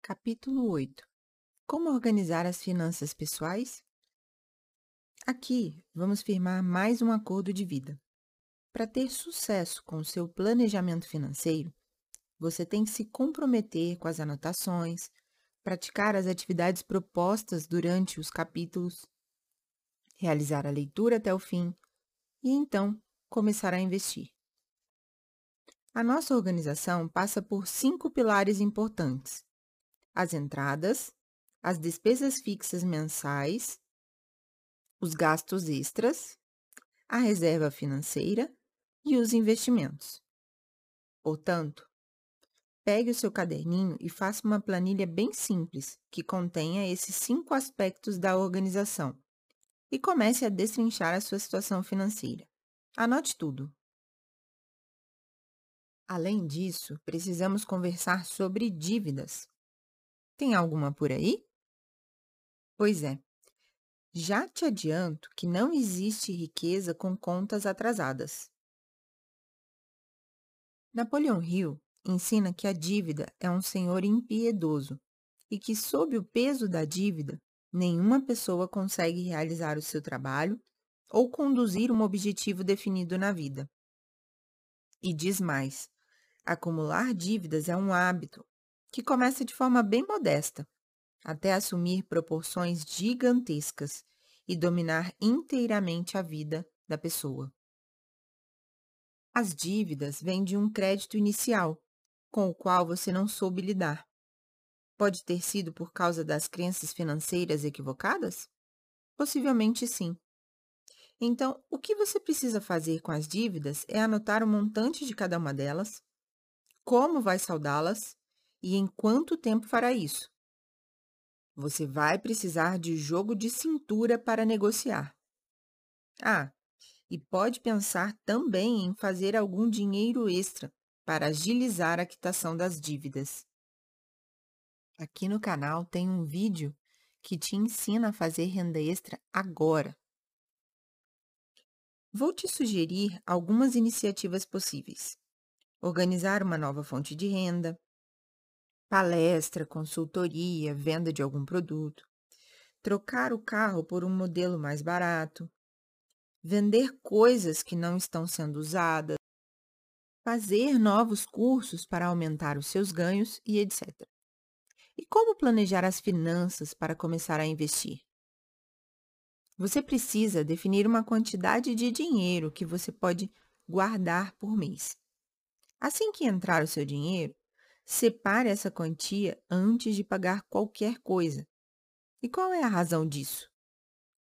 Capítulo 8 Como organizar as finanças pessoais? Aqui vamos firmar mais um acordo de vida. Para ter sucesso com o seu planejamento financeiro, você tem que se comprometer com as anotações, praticar as atividades propostas durante os capítulos, realizar a leitura até o fim e então começar a investir. A nossa organização passa por cinco pilares importantes: as entradas, as despesas fixas mensais, os gastos extras, a reserva financeira e os investimentos. Portanto, pegue o seu caderninho e faça uma planilha bem simples que contenha esses cinco aspectos da organização e comece a destrinchar a sua situação financeira. Anote tudo. Além disso, precisamos conversar sobre dívidas. Tem alguma por aí? Pois é. Já te adianto que não existe riqueza com contas atrasadas. Napoleão Hill ensina que a dívida é um senhor impiedoso e que, sob o peso da dívida, nenhuma pessoa consegue realizar o seu trabalho ou conduzir um objetivo definido na vida. E diz mais: acumular dívidas é um hábito que começa de forma bem modesta, até assumir proporções gigantescas e dominar inteiramente a vida da pessoa. As dívidas vêm de um crédito inicial, com o qual você não soube lidar. Pode ter sido por causa das crenças financeiras equivocadas? Possivelmente sim. Então, o que você precisa fazer com as dívidas é anotar o montante de cada uma delas, como vai saldá-las e em quanto tempo fará isso. Você vai precisar de jogo de cintura para negociar. Ah, e pode pensar também em fazer algum dinheiro extra para agilizar a quitação das dívidas. Aqui no canal tem um vídeo que te ensina a fazer renda extra agora. Vou te sugerir algumas iniciativas possíveis. Organizar uma nova fonte de renda, palestra, consultoria, venda de algum produto, trocar o carro por um modelo mais barato, vender coisas que não estão sendo usadas, fazer novos cursos para aumentar os seus ganhos e etc. E como planejar as finanças para começar a investir? Você precisa definir uma quantidade de dinheiro que você pode guardar por mês. Assim que entrar o seu dinheiro, separe essa quantia antes de pagar qualquer coisa. E qual é a razão disso?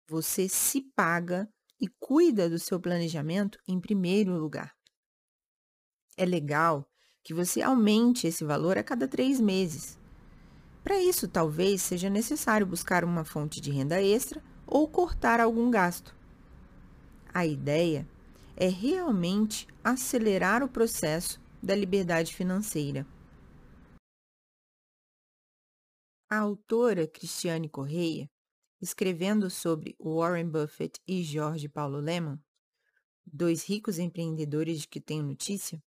Você se paga e cuida do seu planejamento em primeiro lugar. É legal que você aumente esse valor a cada três meses. Para isso, talvez seja necessário buscar uma fonte de renda extra ou cortar algum gasto. A ideia é realmente acelerar o processo da liberdade financeira. A autora Cristiane Correia escrevendo sobre Warren Buffett e Jorge Paulo Lemann, dois ricos empreendedores de que tenho notícia,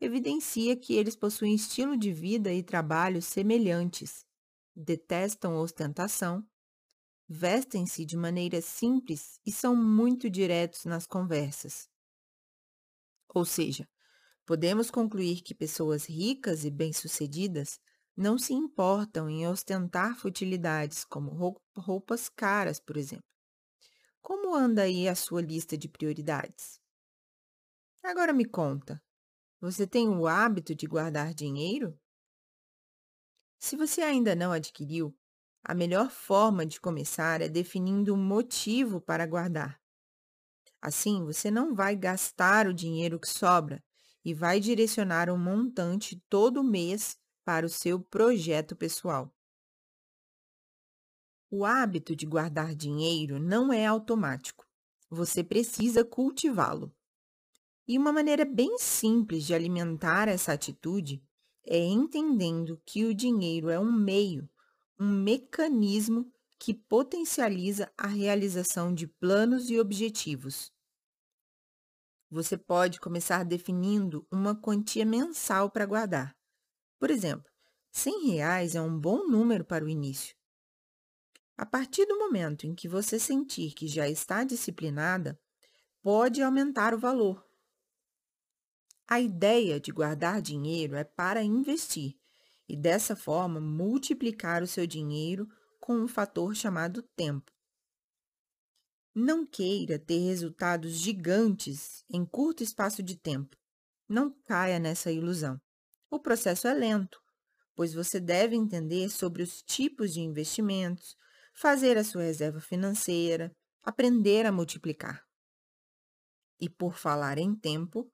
evidencia que eles possuem estilo de vida e trabalho semelhantes, detestam ostentação, vestem-se de maneira simples e são muito diretos nas conversas. Ou seja, podemos concluir que pessoas ricas e bem-sucedidas não se importam em ostentar futilidades, como roupas caras, por exemplo. Como anda aí a sua lista de prioridades? Agora me conta, você tem o hábito de guardar dinheiro? Se você ainda não adquiriu, a melhor forma de começar é definindo um motivo para guardar. Assim, você não vai gastar o dinheiro que sobra e vai direcionar um montante todo mês para o seu projeto pessoal. O hábito de guardar dinheiro não é automático. Você precisa cultivá-lo. E uma maneira bem simples de alimentar essa atitude é entendendo que o dinheiro é um meio, um mecanismo que potencializa a realização de planos e objetivos. Você pode começar definindo uma quantia mensal para guardar. Por exemplo, R$ reais é um bom número para o início. A partir do momento em que você sentir que já está disciplinada, pode aumentar o valor. A ideia de guardar dinheiro é para investir e, dessa forma, multiplicar o seu dinheiro com um fator chamado tempo. Não queira ter resultados gigantes em curto espaço de tempo. Não caia nessa ilusão. O processo é lento, pois você deve entender sobre os tipos de investimentos, fazer a sua reserva financeira, aprender a multiplicar. E por falar em tempo,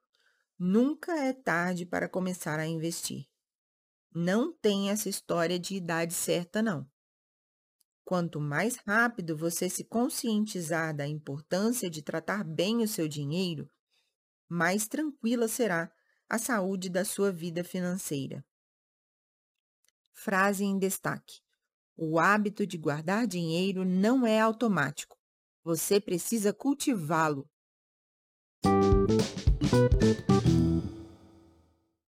nunca é tarde para começar a investir. Não tem essa história de idade certa, não. Quanto mais rápido você se conscientizar da importância de tratar bem o seu dinheiro, mais tranquila será a saúde da sua vida financeira. Frase em destaque: O hábito de guardar dinheiro não é automático. Você precisa cultivá-lo.